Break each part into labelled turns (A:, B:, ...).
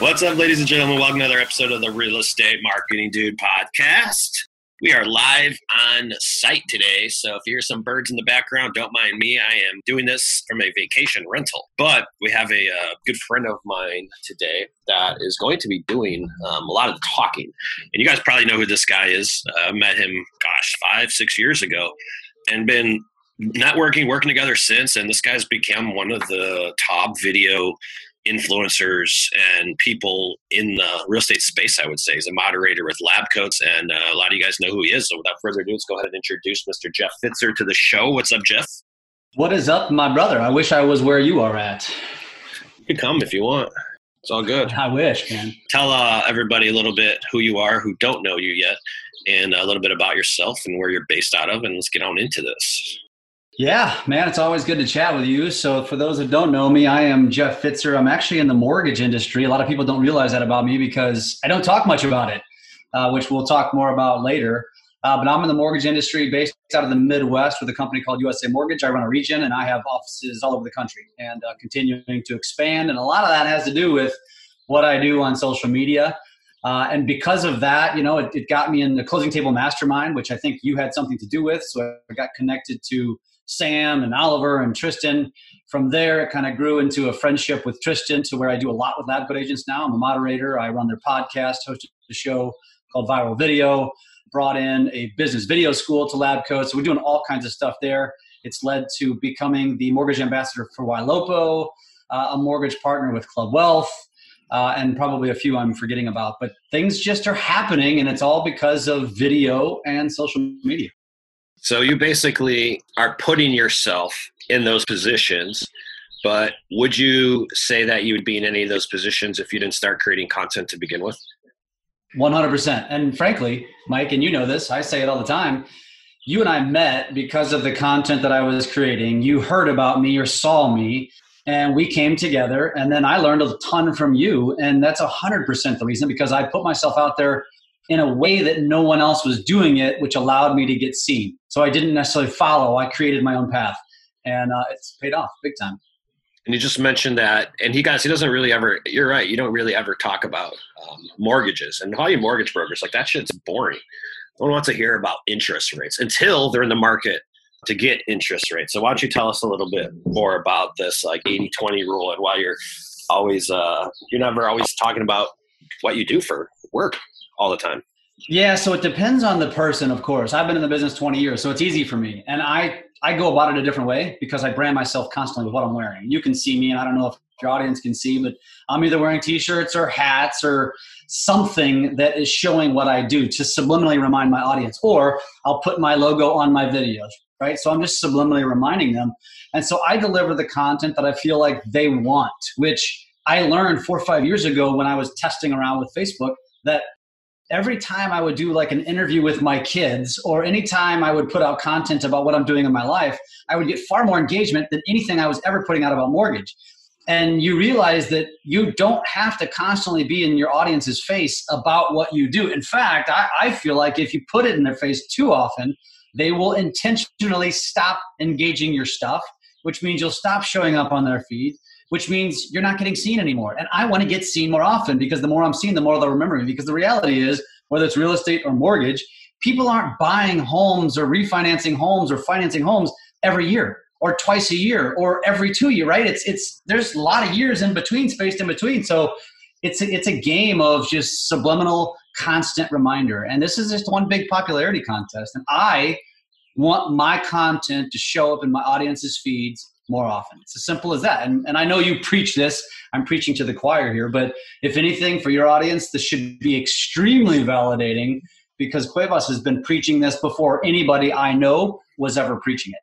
A: What's up, ladies and gentlemen? Welcome to another episode of the Real Estate Marketing Dude podcast. We are live on site today, so if you hear some birds in the background, don't mind me. I am doing this from a vacation rental. But we have a uh, good friend of mine today that is going to be doing um, a lot of the talking. And you guys probably know who this guy is. I uh, met him, gosh, five, six years ago, and been networking, working together since. And this guy's become one of the top video influencers and people in the real estate space, I would say. He's a moderator with Lab Coats, and uh, a lot of you guys know who he is. So without further ado, let's go ahead and introduce Mr. Jeff Fitzer to the show. What's up, Jeff?
B: What is up, my brother? I wish I was where you are at.
A: You can come if you want. It's all good.
B: I wish, man.
A: Tell uh, everybody a little bit who you are, who don't know you yet, and a little bit about yourself and where you're based out of, and let's get on into this.
B: Yeah, man, it's always good to chat with you. So, for those that don't know me, I am Jeff Fitzer. I'm actually in the mortgage industry. A lot of people don't realize that about me because I don't talk much about it, uh, which we'll talk more about later. Uh, but I'm in the mortgage industry based out of the Midwest with a company called USA Mortgage. I run a region and I have offices all over the country and uh, continuing to expand. And a lot of that has to do with what I do on social media. Uh, and because of that, you know, it, it, got me in the closing table mastermind, which I think you had something to do with. So I got connected to Sam and Oliver and Tristan. From there, it kind of grew into a friendship with Tristan to where I do a lot with Lab Coat Agents now. I'm a moderator. I run their podcast, hosted a show called Viral Video, brought in a business video school to Lab Coat. So we're doing all kinds of stuff there. It's led to becoming the mortgage ambassador for Ylopo, uh, a mortgage partner with Club Wealth, uh, and probably a few I'm forgetting about. But things just are happening, and it's all because of video and social media.
A: So you basically are putting yourself in those positions. But would you say that you would be in any of those positions if you didn't start creating content to begin with?
B: 100%. And frankly, Mike, and you know this, I say it all the time. You and I met because of the content that I was creating. You heard about me or saw me, and we came together. And then I learned a ton from you. And that's 100% the reason because I put myself out there in a way that no one else was doing it, which allowed me to get seen. So I didn't necessarily follow, I created my own path. And uh, it's paid off big time.
A: And you just mentioned that, and he guys, he doesn't really ever. You're right. You don't really ever talk about um, mortgages and all you mortgage brokers like that. Shit's boring. No one wants to hear about interest rates until they're in the market to get interest rates. So why don't you tell us a little bit more about this like 80-20 rule and why you're always uh, you're never always talking about what you do for work all the time?
B: Yeah, so it depends on the person, of course. I've been in the business 20 years, so it's easy for me. And I I go about it a different way because I brand myself constantly with what I'm wearing. You can see me, and I don't know if your audience can see, but I'm either wearing t-shirts or hats or something that is showing what I do to subliminally remind my audience. Or I'll put my logo on my videos, right? So I'm just subliminally reminding them. And so I deliver the content that I feel like they want, which I learned four or five years ago when I was testing around with Facebook that every time I would do like an interview with my kids or anytime I would put out content about what I'm doing in my life, I would get far more engagement than anything I was ever putting out about mortgage. And you realize that you don't have to constantly be in your audience's face about what you do. In fact, I, I feel like if you put it in their face too often, they will intentionally stop engaging your stuff, which means you'll stop showing up on their feed which means you're not getting seen anymore. And I want to get seen more often because the more I'm seen, the more they'll remember me. Because the reality is, whether it's real estate or mortgage, people aren't buying homes or refinancing homes or financing homes every year or twice a year or every two year, right? It's it's there's a lot of years in between, spaced in between. So it's a, it's a game of just subliminal, constant reminder. And this is just one big popularity contest. And I want my content to show up in my audience's feeds more often. It's as simple as that. And, and I know you preach this. I'm preaching to the choir here, but if anything, for your audience, this should be extremely validating because Cuevas has been preaching this before anybody I know was ever preaching it.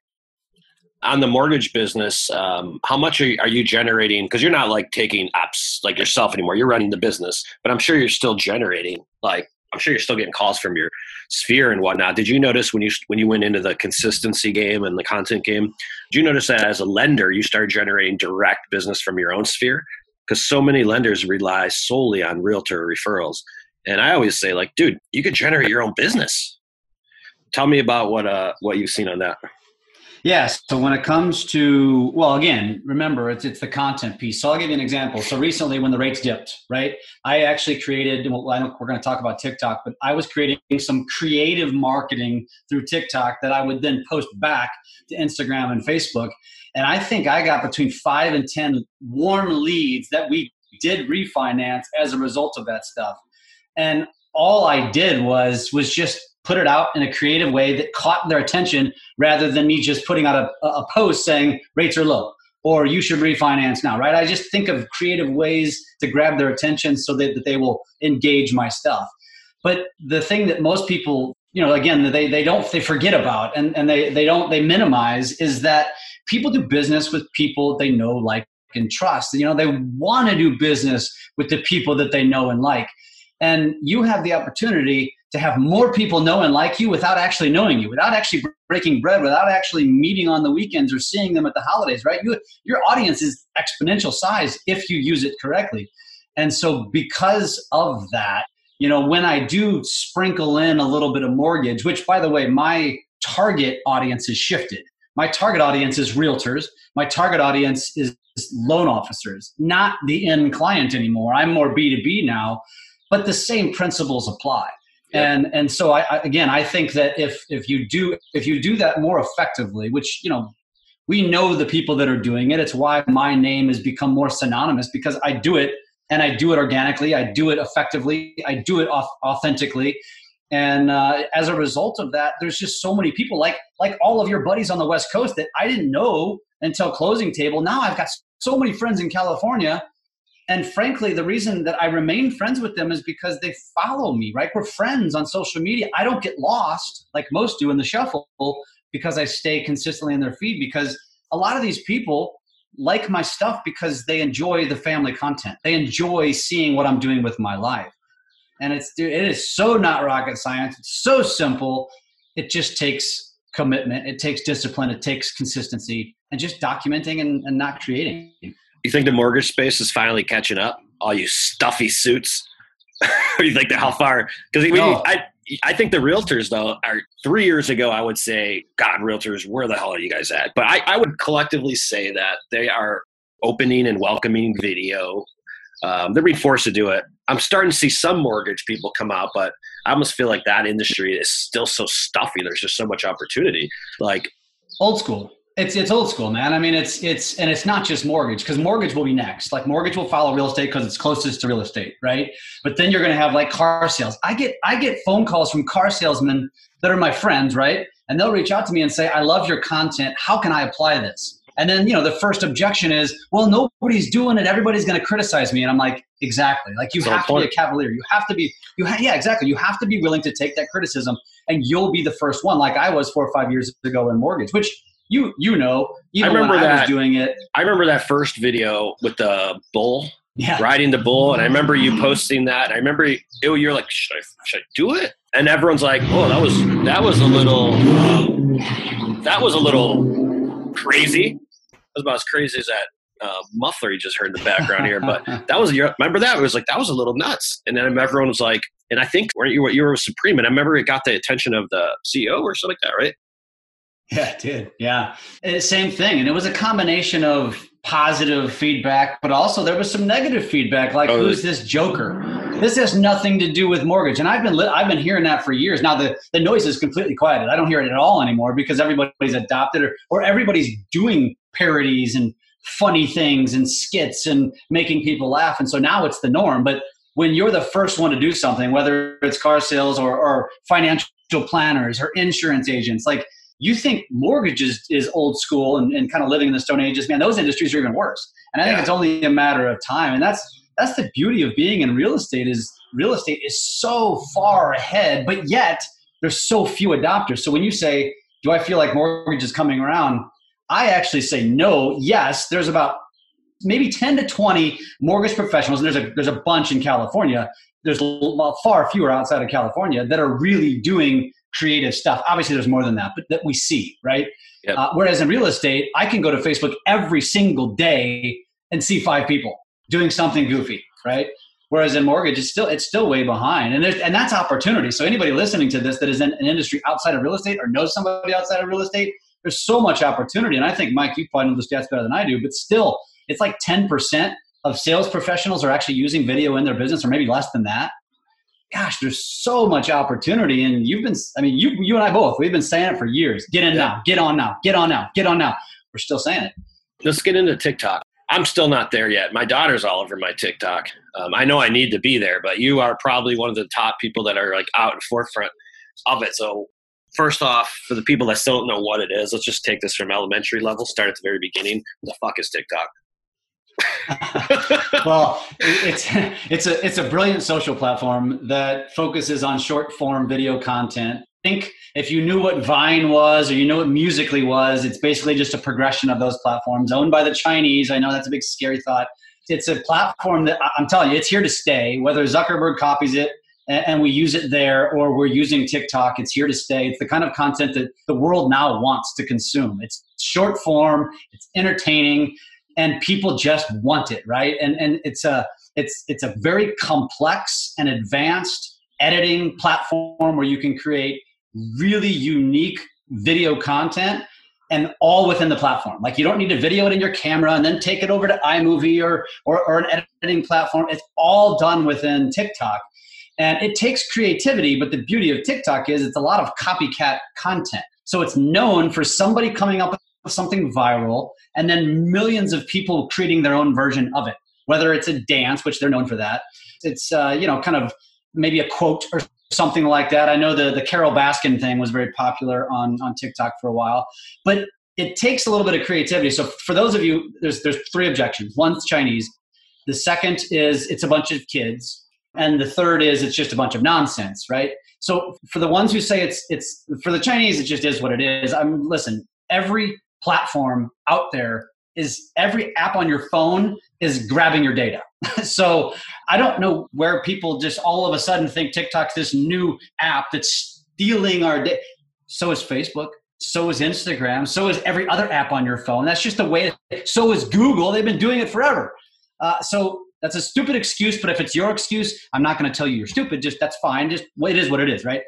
A: on the mortgage business, um, how much are you, are you generating? Because you're not like taking apps like yourself anymore. You're running the business, but I'm sure you're still generating. Like I'm sure you're still getting calls from your sphere and whatnot. Did you notice when you when you went into the consistency game and the content game? Did you notice that as a lender, you started generating direct business from your own sphere? Because so many lenders rely solely on realtor referrals. And I always say, like, dude, you could generate your own business. Tell me about what uh what you've seen on that.
B: Yes. So when it comes to well, again, remember it's it's the content piece. So I'll give you an example. So recently, when the rates dipped, right, I actually created. Well, I we're going to talk about TikTok, but I was creating some creative marketing through TikTok that I would then post back to Instagram and Facebook. And I think I got between five and ten warm leads that we did refinance as a result of that stuff. And all I did was was just put it out in a creative way that caught their attention rather than me just putting out a, a post saying rates are low or you should refinance now, right? I just think of creative ways to grab their attention so that, that they will engage my stuff. But the thing that most people, you know, again, they, they don't, they forget about and, and they, they don't, they minimize is that people do business with people they know, like, and trust. You know, they want to do business with the people that they know and like. And you have the opportunity to have more people know and like you without actually knowing you, without actually breaking bread, without actually meeting on the weekends or seeing them at the holidays, right? You, your audience is exponential size if you use it correctly. And so, because of that, you know, when I do sprinkle in a little bit of mortgage, which by the way, my target audience is shifted. My target audience is realtors. My target audience is loan officers, not the end client anymore. I'm more B2B now, but the same principles apply and and so I, I, again i think that if if you do if you do that more effectively which you know we know the people that are doing it. It's why my name has become more synonymous because i do it and i do it organically. I do it effectively. I do it authentically. And uh, as a result of that there's just so many people like like all of your buddies on the west coast that i didn't know until closing table. Now i've got so many friends in california and frankly the reason that i remain friends with them is because they follow me right? We're friends on social media. I don't get lost like most do in the shuffle because i stay consistently in their feed because a lot of these people like my stuff because they enjoy the family content. They enjoy seeing what i'm doing with my life. And it's it is so not rocket science. It's so simple. It just takes commitment. It takes discipline. It takes consistency and just documenting and, and not creating
A: you think the mortgage space is finally catching up? All you stuffy suits. or you think that how far? Because no. I, I think the realtors though are three years ago. I would say, God, realtors, where the hell are you guys at? But I, I would collectively say that they are opening and welcoming video. Um, they're being forced to do it. I'm starting to see some mortgage people come out, but I almost feel like that industry is still so stuffy. There's just so much opportunity. Like
B: old school. It's it's old school, man. I mean, it's it's and it's not just mortgage because mortgage will be next. Like mortgage will follow real estate because it's closest to real estate, right? But then you're going to have like car sales. I get I get phone calls from car salesmen that are my friends, right? And they'll reach out to me and say, "I love your content. How can I apply this?" And then you know the first objection is, "Well, nobody's doing it. Everybody's going to criticize me." And I'm like, "Exactly. Like you have to be a cavalier. You have to be you ha- yeah exactly. You have to be willing to take that criticism, and you'll be the first one, like I was four or five years ago in mortgage, which." You you know even I remember when that, I was doing it.
A: I remember that first video with the bull yeah. riding the bull, and I remember you posting that. I remember you, you're like, should I, should I do it? And everyone's like, oh, that was that was a little that was a little crazy. That was about as crazy as that uh, muffler you just heard in the background here. But that was your remember that it was like that was a little nuts. And then everyone was like, and I think weren't you you were supreme, and I remember it got the attention of the CEO or something like that, right?
B: Yeah, it did. Yeah. Uh, same thing. And it was a combination of positive feedback, but also there was some negative feedback like, oh, who's this joker? This has nothing to do with mortgage. And I've been, li- I've been hearing that for years. Now the, the noise is completely quieted. I don't hear it at all anymore because everybody's adopted or, or everybody's doing parodies and funny things and skits and making people laugh. And so now it's the norm. But when you're the first one to do something, whether it's car sales or, or financial planners or insurance agents, like you think mortgages is, old school and, and kind of living in the stone ages man those industries are even worse and i yeah. think it's only a matter of time and that's that's the beauty of being in real estate is real estate is so far ahead but yet there's so few adopters so when you say do i feel like mortgage is coming around I actually say no. Yes, there's about maybe 10 to 20 mortgage professionals, and there's a there's a bunch in California. There's far fewer outside of California that are really doing creative stuff. Obviously, there's more than that, but that we see, right? Yep. Uh, whereas in real estate, I can go to Facebook every single day and see five people doing something goofy, right? Whereas in mortgage, it's still it's still way behind, and there's and that's opportunity. So anybody listening to this that is in an industry outside of real estate or knows somebody outside of real estate, there's so much opportunity. And I think Mike, you probably know the stats better than I do, but still, it's like ten percent of sales professionals are actually using video in their business, or maybe less than that. Gosh, there's so much opportunity, and you've been I mean, you you and I both we've been saying it for years. Get in yeah. now, get on now, get on now, get on now. We're still saying it.
A: Let's get into TikTok. I'm still not there yet. My daughter's all over my TikTok. Um, I know I need to be there, but you are probably one of the top people that are like out in forefront of it. So first off, for the people that still don't know what it is, let's just take this from elementary level. Start at the very beginning. the fuck is TikTok?
B: well, it's it's a it's a brilliant social platform that focuses on short form video content think if you knew what Vine was or you know what Musical.ly was, it's basically just a progression of those platforms owned by the Chinese. I know that's a big scary thought. It's a platform that I'm telling you, it's here to stay. Whether Zuckerberg copies it and we use it there or we're using TikTok, it's here to stay. It's the kind of content that the world now wants to consume. It's short form, it's entertaining, and people just want it, right? And and it's a it's it's a very complex and advanced editing platform where you can create really unique video content and all within the platform. Like you don't need to video it in your camera and then take it over to iMovie or, or, or an editing platform. It's all done within TikTok. And it takes creativity, but the beauty of TikTok is it's a lot of copycat content. So it's known for somebody coming up something viral and then millions of people creating their own version of it. Whether it's a dance, which they're known for that, it's uh, you know kind of maybe a quote or something like that. I know the the Carole Baskin thing was very popular on on TikTok for a while, but it takes a little bit of creativity. So for those of you, there's there's three objections. One's Chinese. The second is it's a bunch of kids, and the third is it's just a bunch of nonsense, right? So for the ones who say it's it's for the Chinese, it just is what it is. I'm listen. Every platform out there is every app on your phone is grabbing your data. so I don't know where people just all of a sudden think TikTok's this new app that's stealing our data. So is Facebook. So is Instagram. So is every other app on your phone. That's just the way. So is Google. They've been doing it forever. Uh, so that's a stupid excuse. But if it's your excuse, I'm not going to tell you you're stupid. Just that's fine. Just it is what it is, right?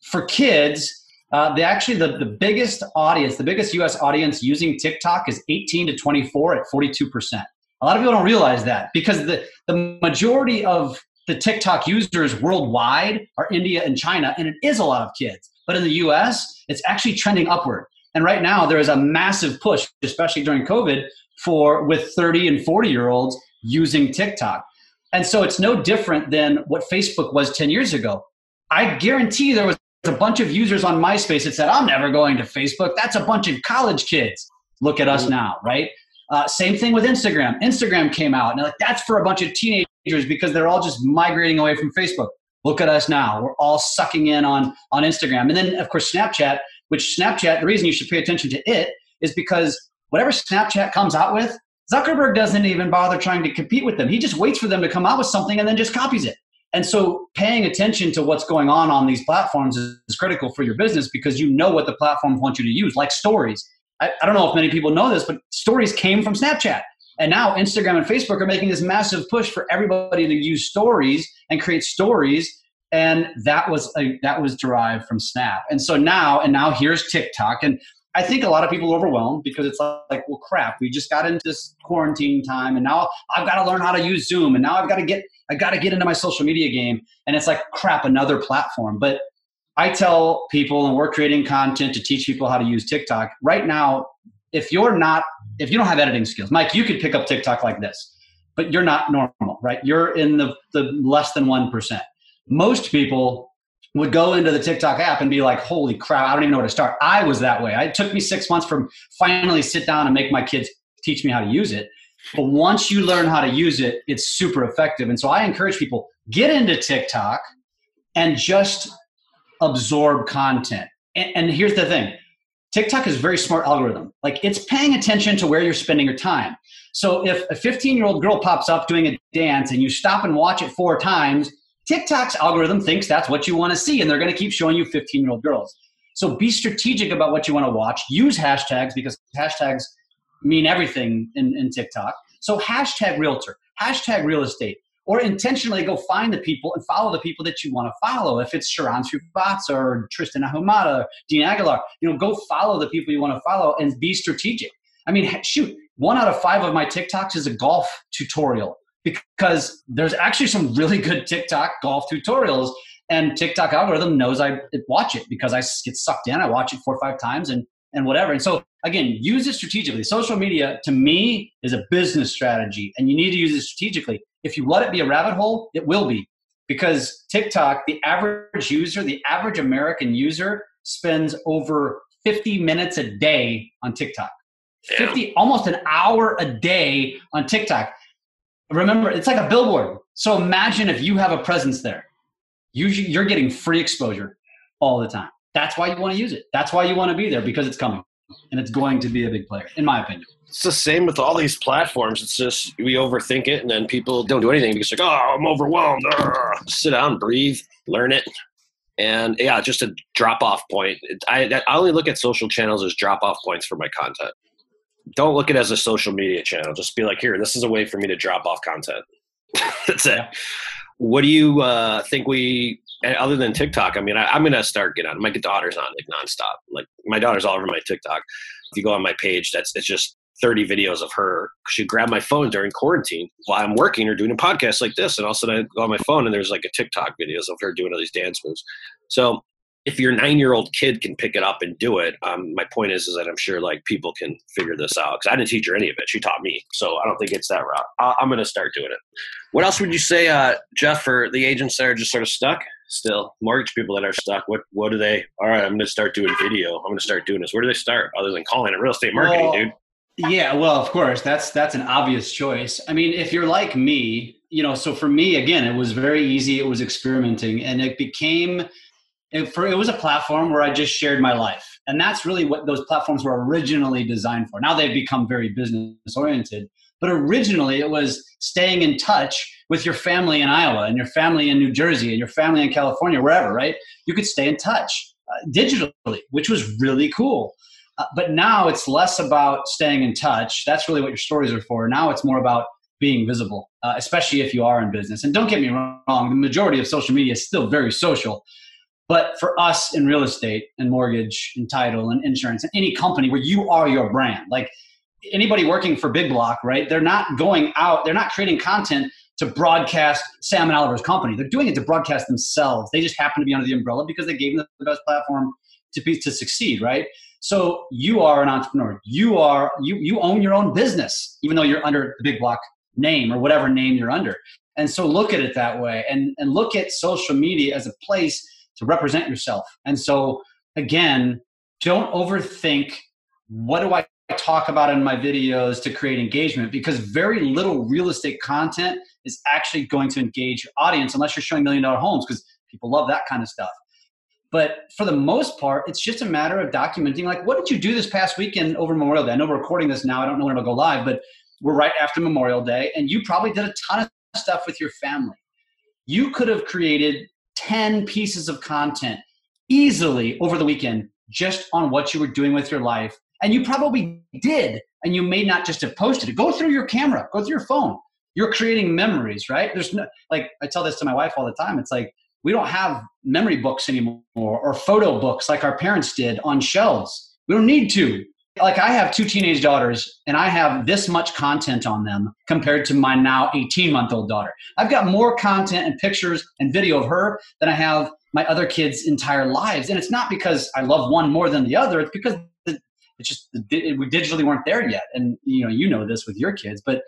B: For kids, uh, the actually the, the biggest audience, the biggest U.S. audience using TikTok is 18 to 24 at 42 percent. A lot of people don't realize that because the the majority of the TikTok users worldwide are India and China, and it is a lot of kids. But in the U.S., it's actually trending upward. And right now, there is a massive push, especially during COVID, for with 30 and 40 year olds using TikTok. And so it's no different than what Facebook was 10 years ago. I guarantee there was a bunch of users on MySpace that said, I'm never going to Facebook. That's a bunch of college kids. Look at us mm-hmm. now, right? Uh, same thing with Instagram. Instagram came out and like, that's for a bunch of teenagers because they're all just migrating away from Facebook. Look at us now. We're all sucking in on, on Instagram. And then, of course, Snapchat, which Snapchat, the reason you should pay attention to it is because whatever Snapchat comes out with, Zuckerberg doesn't even bother trying to compete with them. He just waits for them to come out with something and then just copies it. And so paying attention to what's going on on these platforms is, is critical for your business because you know what the platforms want you to use, like stories. I, I don't know if many people know this, but stories came from Snapchat. And now Instagram and Facebook are making this massive push for everybody to use stories and create stories. And that was a, that was derived from Snap. And so now, and now here's TikTok. And I think a lot of people are overwhelmed because it's like, well, crap, we just got into this quarantine time, and now I've got to learn how to use Zoom, and now I've got to get I got to get into my social media game. And it's like, crap, another platform. But I tell people, and we're creating content to teach people how to use TikTok. Right now, if you're not, if you don't have editing skills, Mike, you could pick up TikTok like this, but you're not normal, right? You're in the, the less than 1%. Most people would go into the TikTok app and be like, holy crap, I don't even know where to start. I was that way. It took me six months from finally sit down and make my kids teach me how to use it. But once you learn how to use it, it's super effective. And so I encourage people get into TikTok and just absorb content. And, and here's the thing TikTok is a very smart algorithm. Like it's paying attention to where you're spending your time. So if a 15 year old girl pops up doing a dance and you stop and watch it four times, TikTok's algorithm thinks that's what you want to see and they're going to keep showing you 15 year old girls. So be strategic about what you want to watch. Use hashtags because hashtags mean everything in, in TikTok. So hashtag realtor, hashtag real estate, or intentionally go find the people and follow the people that you want to follow. If it's Sharran Srivatsaa or Tristan Ahumada, or Dean Aguilar, you know, go follow the people you want to follow and be strategic. I mean, shoot, one out of five of my TikToks is a golf tutorial because there's actually some really good TikTok golf tutorials and TikTok algorithm knows I watch it because I get sucked in. I watch it four or five times and and whatever. And so again, use it strategically. Social media to me is a business strategy, and you need to use it strategically. If you let it be a rabbit hole, it will be because TikTok, the average user, the average American user spends over 50 minutes a day on TikTok. 50 almost an hour a day on TikTok. Remember, it's like a billboard. So imagine if you have a presence there Usually you're getting free exposure all the time. That's why you want to use it. That's why you want to be there because it's coming and it's going to be a big player, in my opinion.
A: It's the same with all these platforms. It's just we overthink it and then people don't do anything because like, oh, I'm overwhelmed. Sit down, breathe, learn it. And yeah, just a drop off point. I, I only look at social channels as drop off points for my content. Don't look at it as a social media channel. Just be like, here, this is a way for me to drop off content. That's it. What do you uh, think we, other than TikTok? I mean, I, am gonna start getting on. My daughter's on like nonstop. Like my daughter's all over my TikTok. If you go on my page, that's it's just 30 videos of her. She grabbed my phone during quarantine while I'm working or doing a podcast like this, and all of a sudden I go on my phone and there's like a TikTok videos of her doing all these dance moves. So if your nine year old kid can pick it up and do it, um, my point is, is that I'm sure like people can figure this out because I didn't teach her any of it. She taught me, so I don't think it's that route. I- am going to start doing it. What else would you say, uh, Jeff, for the agents that are just sort of stuck? Still, mortgage people that are stuck. What what do they? All right, I'm going to start doing video. I'm going to start doing this. Where do they start other than calling it real estate marketing, well, dude?
B: Yeah, well, of course, that's that's an obvious choice. I mean, if you're like me, you know, so for me, again, it was very easy. It was experimenting, and it became it, for, it was a platform where I just shared my life. And that's really what those platforms were originally designed for. Now they've become very business oriented. But originally it was staying in touch with your family in Iowa and your family in New Jersey and your family in California, wherever, right? You could stay in touch uh, digitally, which was really cool. Uh, but now it's less about staying in touch. That's really what your stories are for. Now it's more about being visible, uh, especially if you are in business. And don't get me wrong, the majority of social media is still very social. But for us in real estate and mortgage and title and insurance and any company where you are your brand, like anybody working for Big Block, right? They're not going out, they're not creating content to broadcast Sam and Oliver's company. They're doing it to broadcast themselves. They just happen to be under the umbrella because they gave them the best platform to be to succeed, right? So you are an entrepreneur. You are you you own your own business, even though you're under the Big Block name or whatever name you're under. And so look at it that way and, and look at social media as a place to represent yourself. And so, again, don't overthink what do I talk about in my videos to create engagement because very little real estate content is actually going to engage your audience unless you're showing million dollar homes because people love that kind of stuff. But for the most part, it's just a matter of documenting like, what did you do this past weekend over Memorial Day? I know we're recording this now. I don't know when it'll go live, but we're right after Memorial Day, and you probably did a ton of stuff with your family. You could have created 10 pieces of content easily over the weekend just on what you were doing with your life. And you probably did, and you may not just have posted it. Go through your camera, go through your phone. You're creating memories, right? There's no, like, I tell this to my wife all the time. It's like, we don't have memory books anymore or photo books like our parents did on shelves. We don't need to like I have two teenage daughters and I have this much content on them compared to my now 18 month old daughter. I've got more content and pictures and video of her than I have my other kids' entire lives. And it's not because I love one more than the other. It's because it's just we digitally weren't there yet. And you know, you know this with your kids, but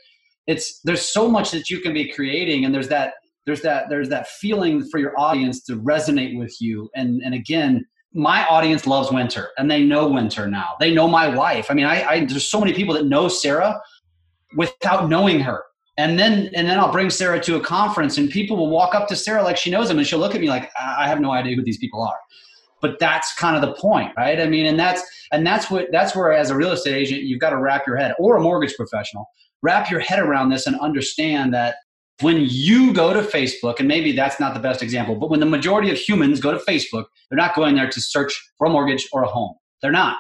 B: it's there's so much that you can be creating and there's that there's that there's that feeling for your audience to resonate with you. And and again, my audience loves winter and they know winter now. They know my wife. I mean, I, I there's so many people that know Sarah without knowing her. And then and then I'll bring Sarah to a conference and people will walk up to Sarah like she knows them and she'll look at me like I have no idea who these people are. but that's kind of the point, right? I mean, and that's and that's what that's where as a real estate agent, you've got to wrap your head or a mortgage professional, wrap your head around this and understand that when you go to Facebook, and maybe that's not the best example, but when the majority of humans go to Facebook, they're not going there to search for a mortgage or a home. They're not.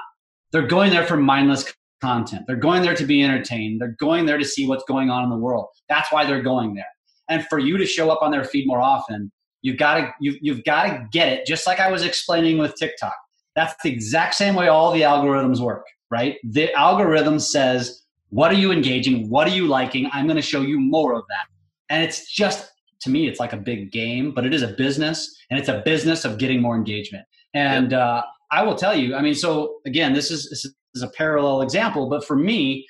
B: They're going there for mindless content. They're going there to be entertained. They're going there to see what's going on in the world. That's why they're going there. And for you to show up on their feed more often, you've got to you, you've got to get it. Just like I was explaining with TikTok. That's the exact same way all the algorithms work, right? The algorithm says, "What are you engaging? What are you liking? I'm going to show you more of that." And it's just to me, it's like a big game, but it is a business, and it's a business of getting more engagement. And yep. uh, I will tell you, I mean, so again, this is, this is a parallel example, but for me,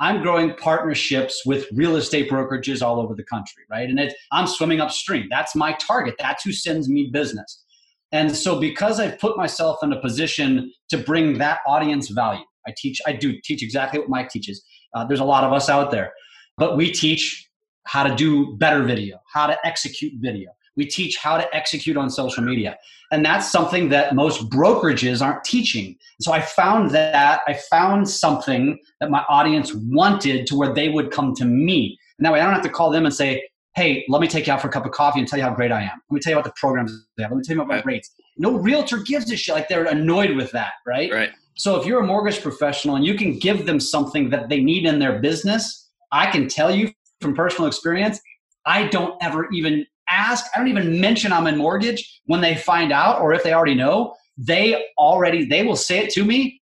B: I'm growing partnerships with real estate brokerages all over the country, right? And it, I'm swimming upstream. That's my target. That's who sends me business. And so, because I've put myself in a position to bring that audience value, I teach, I do teach exactly what Mike teaches. Uh, there's a lot of us out there, but we teach how to do better video, how to execute video. We teach how to execute on social media. And that's something that most brokerages aren't teaching. So I found that I found something that my audience wanted to where they would come to me. And that way I don't have to call them and say, hey, let me take you out for a cup of coffee and tell you how great I am. Let me tell you about the programs they have. Let me tell you about my rates. No realtor gives a shit. Like they're annoyed with that, right?
A: Right.
B: So if you're a mortgage professional and you can give them something that they need in their business, I can tell you from personal experience, I don't ever even ask. I don't even mention I'm in mortgage when they find out or if they already know. They already they will say it to me.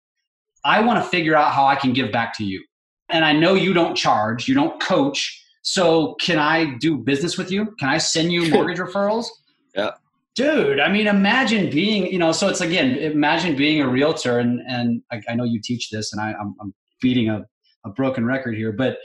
B: I want to figure out how I can give back to you. And I know you don't charge, you don't coach. So can I do business with you? Can I send you mortgage referrals?
A: Yeah.
B: Dude, I mean, imagine being, you know, so it's again, imagine being a realtor and, and I, I know you teach this and I, I'm, I'm beating a, a broken record here, but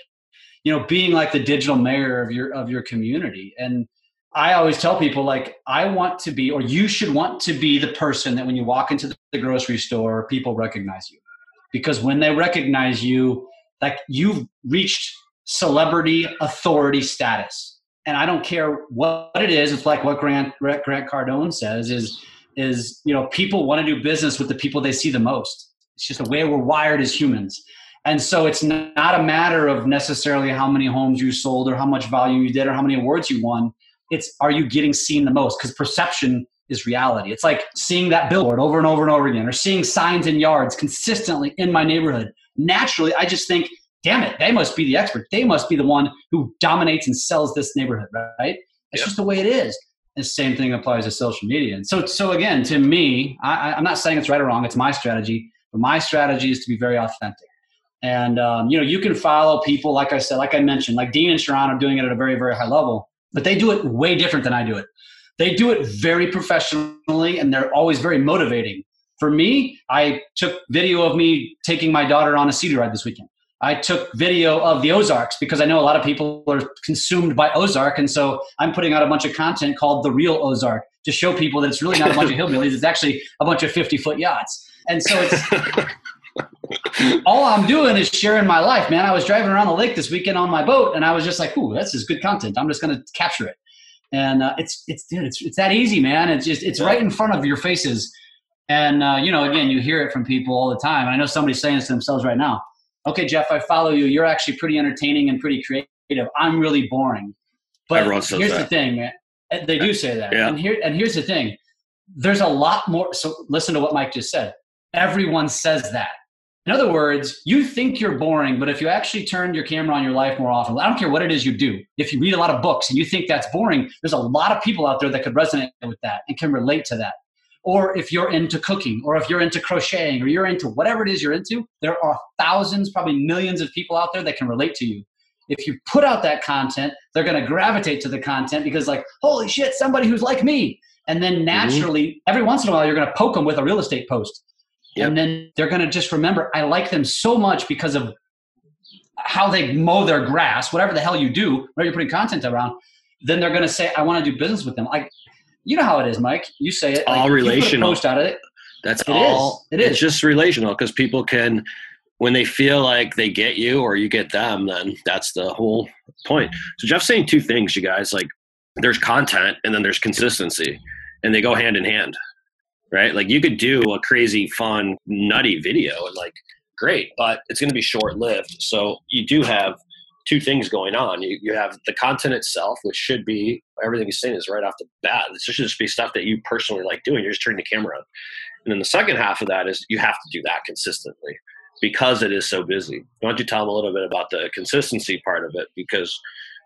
B: you know, being like the digital mayor of your, of your community. And I always tell people like I want to be or you should want to be the person that when you walk into the grocery store people recognize you. Because when they recognize you like you've reached celebrity authority status. And I don't care what it is, it's like what Grant Grant Cardone says is is you know people want to do business with the people they see the most. It's just the way we're wired as humans. And so it's not a matter of necessarily how many homes you sold or how much value you did or how many awards you won it's are you getting seen the most? Because perception is reality. It's like seeing that billboard over and over and over again, or seeing signs in yards consistently in my neighborhood. Naturally, I just think, damn it, they must be the expert. They must be the one who dominates and sells this neighborhood, right? It's yep. just the way it is. The same thing applies to social media. And so, so again, to me, I, I'm not saying it's right or wrong. It's my strategy, but my strategy is to be very authentic. And um, you know, you can follow people, like I said, like I mentioned, like Dean and Sharran are doing it at a very, very high level but they do it way different than I do it. They do it very professionally and they're always very motivating. For me, I took video of me taking my daughter on a Sea-Doo ride this weekend. I took video of the Ozarks because I know a lot of people are consumed by Ozark. And so I'm putting out a bunch of content called The Real Ozark to show people that it's really not a bunch of hillbillies, it's actually a bunch of 50 foot yachts. And so it's. all I'm doing is sharing my life, man. I was driving around the lake this weekend on my boat, and I was just like, "Ooh, this is good content. I'm just going to capture it." And uh, it's it's dude, it's it's that easy, man. It's just it's right in front of your faces, and uh, you know, again, you hear it from people all the time. And I know somebody's saying this to themselves right now. Okay, Jeff, I follow you. You're actually pretty entertaining and pretty creative. I'm really boring. But here's that. the thing, man. Uh, they do say that. Yeah. And here and here's the thing. There's a lot more. So listen to what Mike just said. Everyone says that in other words, you think you're boring, but if you actually turn your camera on your life more often, I don't care what it is you do. If you read a lot of books and you think that's boring, there's a lot of people out there that could resonate with that and can relate to that. Or if you're into cooking, or if you're into crocheting, or you're into whatever it is you're into, there are thousands, probably millions of people out there that can relate to you. If you put out that content, they're going to gravitate to the content because, like, holy shit, somebody who's like me. And then mm-hmm. naturally, mm-hmm. every once in a while, you're going to poke them with a real estate post Yep. And then they're going to just remember, I like them so much because of how they mow their grass, whatever the hell you do, where you're putting content around. Then they're going to say, I want to do business with them. Like, you know how it is, Mike. You say it.
A: Like, all relational. post
B: out of it.
A: That's it all. Is. It is. It's just relational because people can, when they feel like they get you or you get them, then that's the whole point. So Jeff's saying two things, you guys. Like, there's content and then there's consistency, and they go hand in hand. Right? Like you could do a crazy, fun, nutty video and like great, but it's going to be short lived. So you do have two things going on. You, you have the content itself, which should be everything you're saying is right off the bat. This should just be stuff that you personally like doing. You're just turning the camera on. And then the second half of that is you have to do that consistently because it is so busy. Why don't you tell them a little bit about the consistency part of it? Because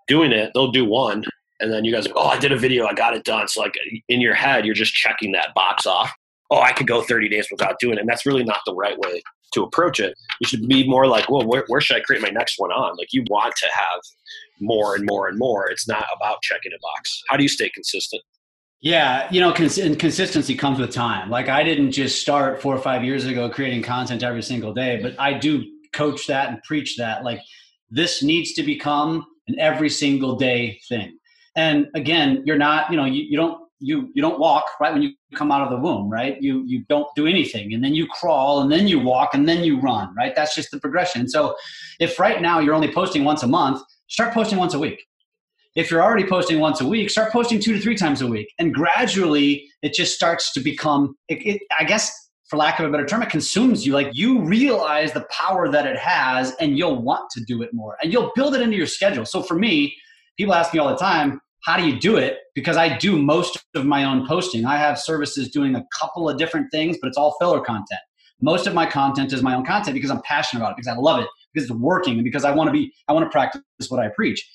A: doing it, they'll do one, and then you guys, are, oh, I did a video, I got it done. So like in your head, you're just checking that box off. Oh, I could go 30 days without doing it. And that's really not the right way to approach it. You should be more like, well, where, where should I create my next one on? Like you want to have more and more and more. It's not about checking a box. How do you stay consistent?
B: Yeah, you know, cons- and consistency comes with time. Like I didn't just start four or five years ago creating content every single day, but I do coach that and preach that. Like this needs to become an every single day thing. And again, you're not, you know, you, you don't you you don't walk right when you come out of the womb, right? You you don't do anything, and then you crawl, and then you walk, and then you run, right? That's just the progression. So, if right now you're only posting once a month, start posting once a week. If you're already posting once a week, start posting two to three times a week, and gradually it just starts to become. It, it, I guess, for lack of a better term, it consumes you. Like you realize the power that it has, and you'll want to do it more, and you'll build it into your schedule. So for me, people ask me all the time how do you do it? Because I do most of my own posting. I have services doing a couple of different things, but it's all filler content. Most of my content is my own content because I'm passionate about it, because I love it, because it's working, and because I want to be, I want to practice what I preach.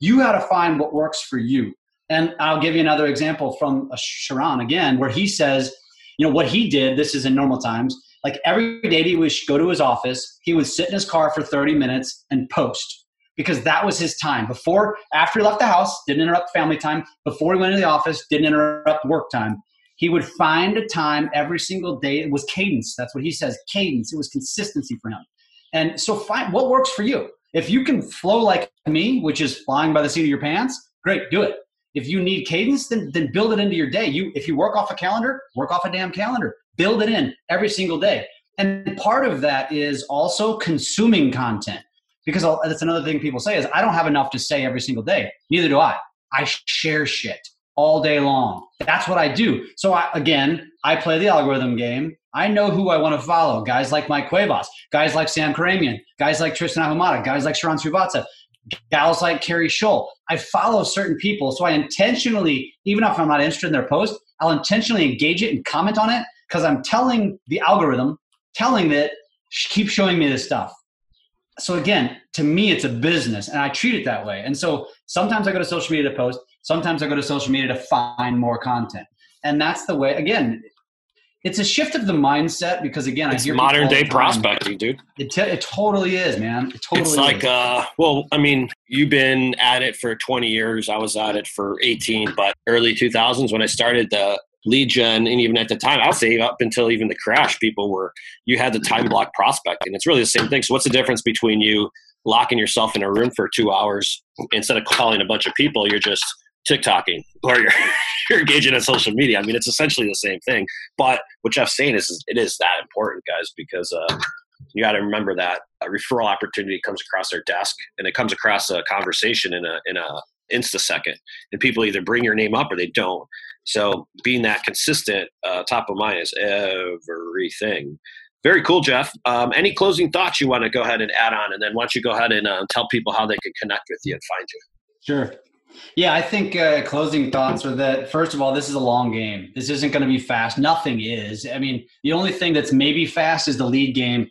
B: You got to find what works for you. And I'll give you another example from uh, Sharran again, where he says, you know, what he did, this is in normal times, like every day he would go to his office, he would sit in his car for 30 minutes and post because that was his time. Before, after he left the house, didn't interrupt family time. Before he went to the office, didn't interrupt work time. He would find a time every single day. It was cadence. That's what he says cadence. It was consistency for him. And so, find what works for you. If you can flow like me, which is flying by the seat of your pants, great, do it. If you need cadence, then, then build it into your day. You, if you work off a calendar, work off a damn calendar. Build it in every single day. And part of that is also consuming content because that's another thing people say is I don't have enough to say every single day. Neither do I. I share shit all day long. That's what I do. So I, again, I play the algorithm game. I know who I want to follow. Guys like Mike Cuevas, guys like Sam Khorramian, guys like Tristan Ahumada, guys like Sharran Srivatsaa, gals like Carrie Scholl. I follow certain people. So I intentionally, even if I'm not interested in their post, I'll intentionally engage it and comment on it because I'm telling the algorithm, telling it, keep showing me this stuff so again, to me, it's a business, and I treat it that way. And so sometimes I go to social media to post. Sometimes I go to social media to find more content, and that's the way. Again, it's a shift of the mindset because again,
A: it's
B: I hear
A: modern day prospecting, dude.
B: It, t- it totally is, man. It totally.
A: It's like,
B: is.
A: uh, well, I mean, you've been at it for 20 years. I was at it for 18, but early 2000s when I started the lead gen and even at the time i'll say up until even the crash people were you had the time block prospecting it's really the same thing. So what's the difference between you locking yourself in a room for two hours instead of calling a bunch of people you're just tiktoking or you're, you're engaging in social media? I mean it's essentially the same thing. But what jeff's saying is, is it is that important guys because uh, you got to remember that a referral opportunity comes across their desk and it comes across a conversation in a in a insta second and people either bring your name up or they don't so being that consistent, uh, top of mind is everything. Very cool, Jeff. Um, any closing thoughts you want to go ahead and add on, and then why don't you go ahead and uh, tell people how they can connect with you and find you?
B: Sure. Yeah, I think uh, closing thoughts are that first of all, this is a long game. This isn't going to be fast. Nothing is. I mean, the only thing that's maybe fast is the lead game.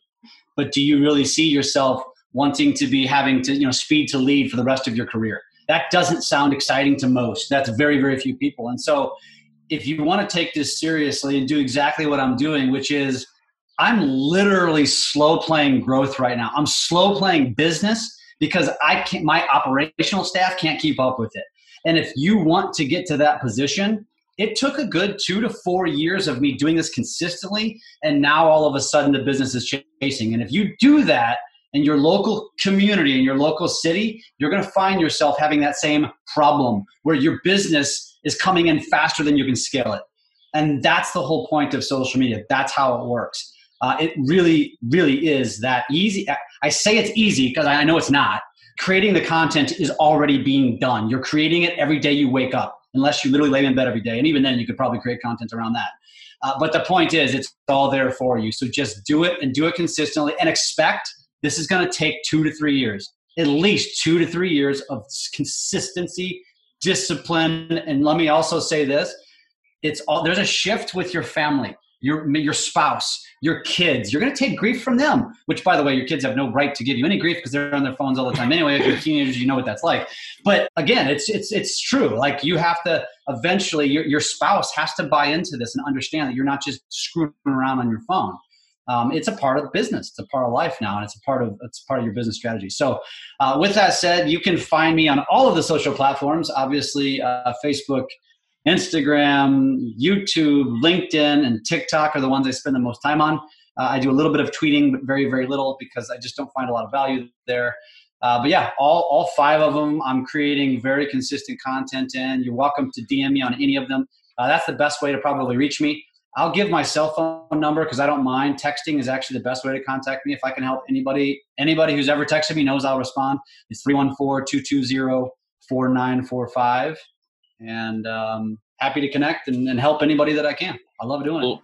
B: But do you really see yourself wanting to be having to, you know, speed to lead for the rest of your career? That doesn't sound exciting to most. That's very, very few people. And so if you want to take this seriously and do exactly what I'm doing, which is I'm literally slow playing growth right now. I'm slow playing business because I can't, my operational staff can't keep up with it. And if you want to get to that position, it took a good two to four years of me doing this consistently. And now all of a sudden the business is chasing. And if you do that, in your local community, in your local city, you're going to find yourself having that same problem where your business is coming in faster than you can scale it. And that's the whole point of social media. That's how it works. Uh, it really, really is that easy. I say it's easy because I know it's not. Creating the content is already being done. You're creating it every day you wake up, unless you literally lay in bed every day. And even then, you could probably create content around that. Uh, but the point is, it's all there for you. So just do it and do it consistently and expect this is going to take two to three years, at least two to three years of consistency, discipline. And let me also say this it's all there's a shift with your family your your spouse, your kids. You're going to take grief from them, which, by the way, your kids have no right to give you any grief because they're on their phones all the time anyway. If you're teenagers, you know what that's like. But again, it's it's it's true. Like you have to eventually, your your spouse has to buy into this and understand that you're not just screwing around on your phone. Um, it's a part of business. It's a part of life now, and it's a part of it's part of your business strategy. So, uh, with that said, you can find me on all of the social platforms. Obviously, uh, Facebook, Instagram, YouTube, LinkedIn, and TikTok are the ones I spend the most time on. Uh, I do a little bit of tweeting, but very, very little because I just don't find a lot of value there. Uh, but yeah, all, all five of them, I'm creating very consistent content in. You're welcome to DM me on any of them. Uh, that's the best way to probably reach me. I'll give my cell phone number because I don't mind. Texting is actually the best way to contact me. If I can help anybody, anybody who's ever texted me knows I'll respond. It's 314 220 4945 and um, happy to connect and, and, help anybody that I can. I love doing cool. it.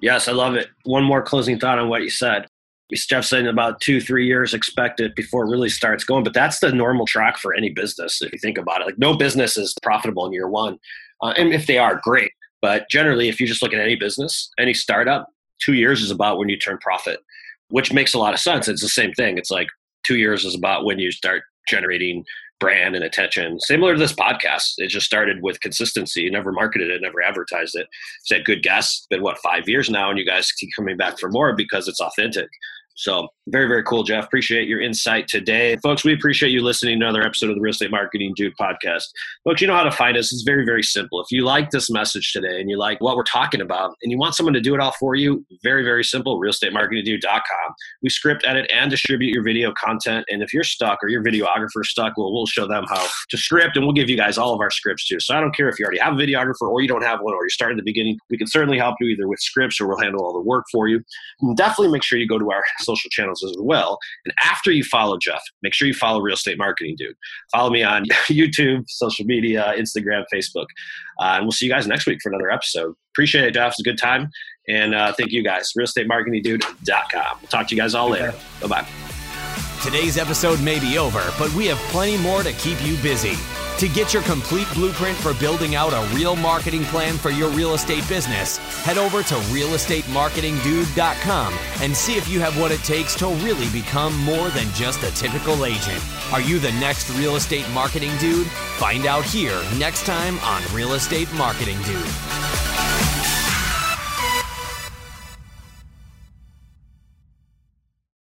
A: Yes, I love it. One more closing thought on what you said. Jeff said about two, three years expected before it really starts going, but that's the normal track for any business if you think about it. Like no business is profitable in year one, uh, and if they are, great. But generally, if you just look at any business, any startup, two years is about when you turn profit, which makes a lot of sense. It's the same thing. It's like two years is about when you start generating brand and attention. Similar to this podcast, it just started with consistency. You never marketed it, never advertised it. Said good guess. Been what five years now, and you guys keep coming back for more because it's authentic. So very, very cool, Jeff. Appreciate your insight today. Folks, we appreciate you listening to another episode of the Real Estate Marketing Dude podcast. Folks, you know how to find us. It's very, very simple. If you like this message today and you like what we're talking about and you want someone to do it all for you, very, very simple, realestatemarketingdude.com. We script, edit, and distribute your video content. And if you're stuck or your videographer stuck, well, we'll show them how to script and we'll give you guys all of our scripts too. So I don't care if you already have a videographer or you don't have one or you're starting at the beginning. We can certainly help you either with scripts or we'll handle all the work for you. And definitely make sure you go to our social channels as well. And after you follow Jeff, make sure you follow Real Estate Marketing Dude. Follow me on YouTube, social media, Instagram, Facebook. Uh, and we'll see you guys next week for another episode. Appreciate it, Jeff. It's a good time. And uh, thank you guys. RealEstateMarketingDude.com. We'll talk to you guys all later. Bye bye.
C: Today's episode may be over, but we have plenty more to keep you busy. To get your complete blueprint for building out a real marketing plan for your real estate business, head over to realestatemarketingdude.com and see if you have what it takes to really become more than just a typical agent. Are you the next real estate marketing dude? Find out here next time on Real Estate Marketing Dude.